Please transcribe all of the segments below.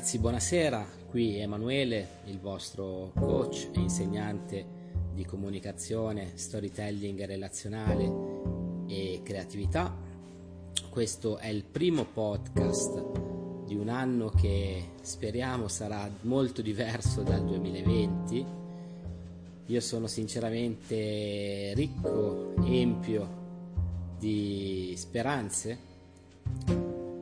Ragazzi, buonasera, qui Emanuele, il vostro coach e insegnante di comunicazione, storytelling relazionale e creatività. Questo è il primo podcast di un anno che speriamo sarà molto diverso dal 2020. Io sono sinceramente ricco, empio di speranze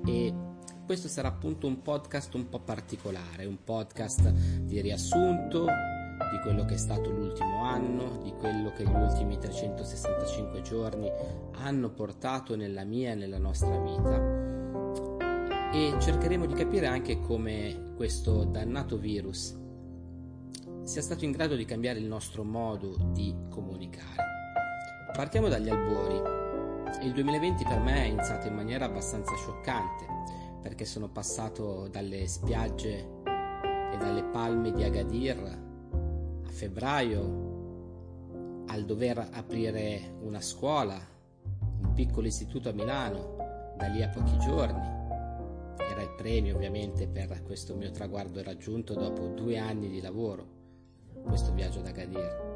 e questo sarà appunto un podcast un po' particolare, un podcast di riassunto di quello che è stato l'ultimo anno, di quello che gli ultimi 365 giorni hanno portato nella mia e nella nostra vita e cercheremo di capire anche come questo dannato virus sia stato in grado di cambiare il nostro modo di comunicare. Partiamo dagli albori. Il 2020 per me è iniziato in maniera abbastanza scioccante perché sono passato dalle spiagge e dalle palme di Agadir a febbraio al dover aprire una scuola, un piccolo istituto a Milano, da lì a pochi giorni. Era il premio ovviamente per questo mio traguardo raggiunto dopo due anni di lavoro, questo viaggio da Agadir.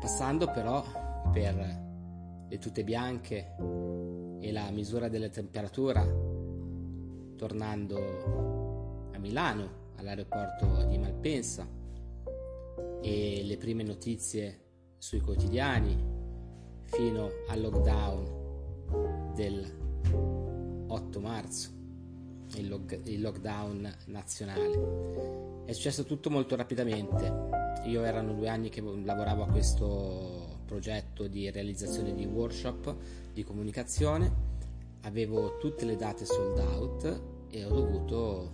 Passando però per le tute bianche e la misura della temperatura tornando a Milano all'aeroporto di Malpensa e le prime notizie sui quotidiani fino al lockdown del 8 marzo il, log- il lockdown nazionale. È successo tutto molto rapidamente. Io erano due anni che lavoravo a questo progetto di realizzazione di workshop di comunicazione, avevo tutte le date sold out e ho dovuto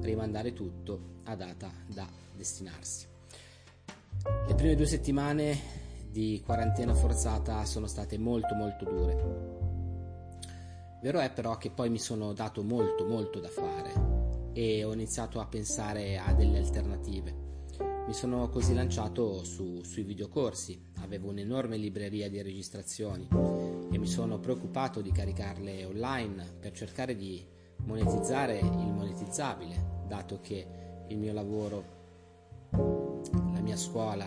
rimandare tutto a data da destinarsi. Le prime due settimane di quarantena forzata sono state molto molto dure. Vero è però che poi mi sono dato molto molto da fare e ho iniziato a pensare a delle alternative mi sono così lanciato su, sui videocorsi, avevo un'enorme libreria di registrazioni e mi sono preoccupato di caricarle online per cercare di monetizzare il monetizzabile, dato che il mio lavoro, la mia scuola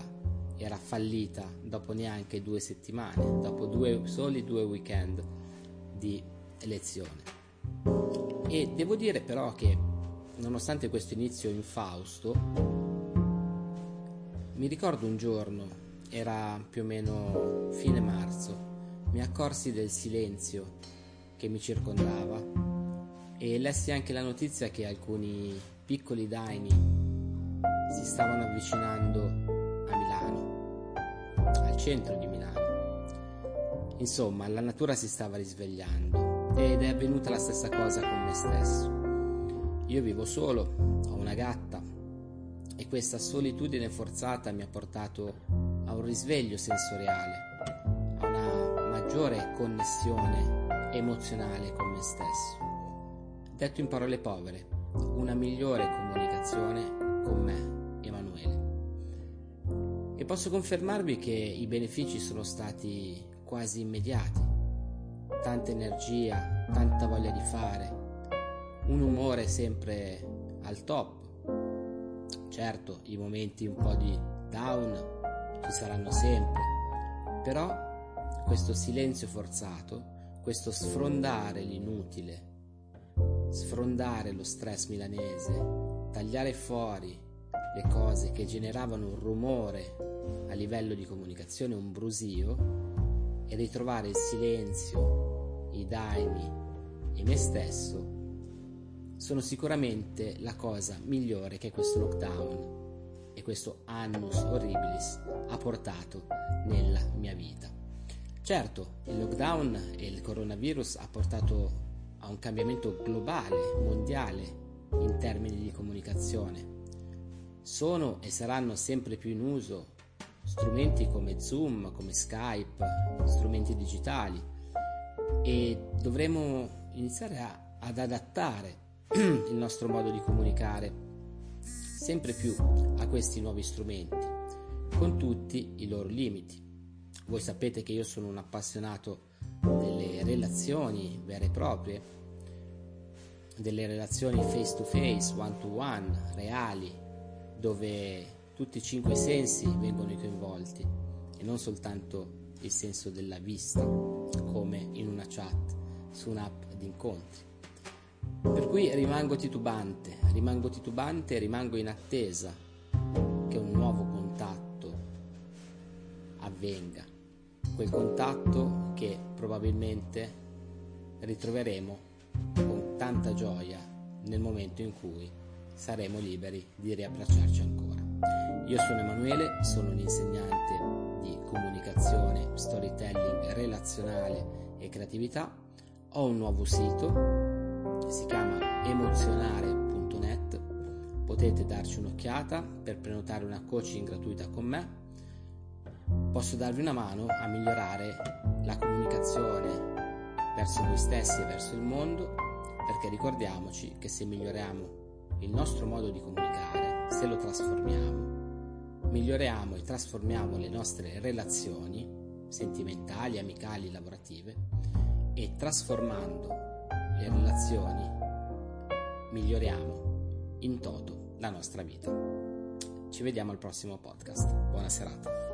era fallita dopo neanche due settimane, dopo due, soli due weekend di lezione. E devo dire però che nonostante questo inizio infausto, mi ricordo un giorno, era più o meno fine marzo, mi accorsi del silenzio che mi circondava e lessi anche la notizia che alcuni piccoli daini si stavano avvicinando a Milano, al centro di Milano. Insomma, la natura si stava risvegliando ed è avvenuta la stessa cosa con me stesso. Io vivo solo, ho una gatta, questa solitudine forzata mi ha portato a un risveglio sensoriale, a una maggiore connessione emozionale con me stesso. Detto in parole povere, una migliore comunicazione con me, Emanuele. E posso confermarvi che i benefici sono stati quasi immediati. Tanta energia, tanta voglia di fare, un umore sempre al top Certo, i momenti un po' di down ci saranno sempre, però questo silenzio forzato, questo sfrondare l'inutile, sfrondare lo stress milanese, tagliare fuori le cose che generavano un rumore a livello di comunicazione, un brusio, e ritrovare il silenzio, i daimi e me stesso sono sicuramente la cosa migliore che questo lockdown e questo annus horribilis ha portato nella mia vita. Certo, il lockdown e il coronavirus ha portato a un cambiamento globale, mondiale, in termini di comunicazione. Sono e saranno sempre più in uso strumenti come Zoom, come Skype, strumenti digitali e dovremo iniziare a, ad adattare il nostro modo di comunicare sempre più a questi nuovi strumenti, con tutti i loro limiti. Voi sapete che io sono un appassionato delle relazioni vere e proprie, delle relazioni face to face, one to one, reali, dove tutti e cinque sensi vengono coinvolti e non soltanto il senso della vista, come in una chat su un'app di incontri. Per cui rimango titubante, rimango titubante e rimango in attesa che un nuovo contatto avvenga, quel contatto che probabilmente ritroveremo con tanta gioia nel momento in cui saremo liberi di riabbracciarci ancora. Io sono Emanuele, sono un insegnante di comunicazione, storytelling relazionale e creatività. Ho un nuovo sito si chiama emozionare.net. Potete darci un'occhiata per prenotare una coaching gratuita con me. Posso darvi una mano a migliorare la comunicazione verso voi stessi e verso il mondo, perché ricordiamoci che se miglioriamo il nostro modo di comunicare, se lo trasformiamo, miglioriamo e trasformiamo le nostre relazioni sentimentali, amicali, lavorative e trasformando le relazioni miglioriamo in toto la nostra vita. Ci vediamo al prossimo podcast. Buona serata.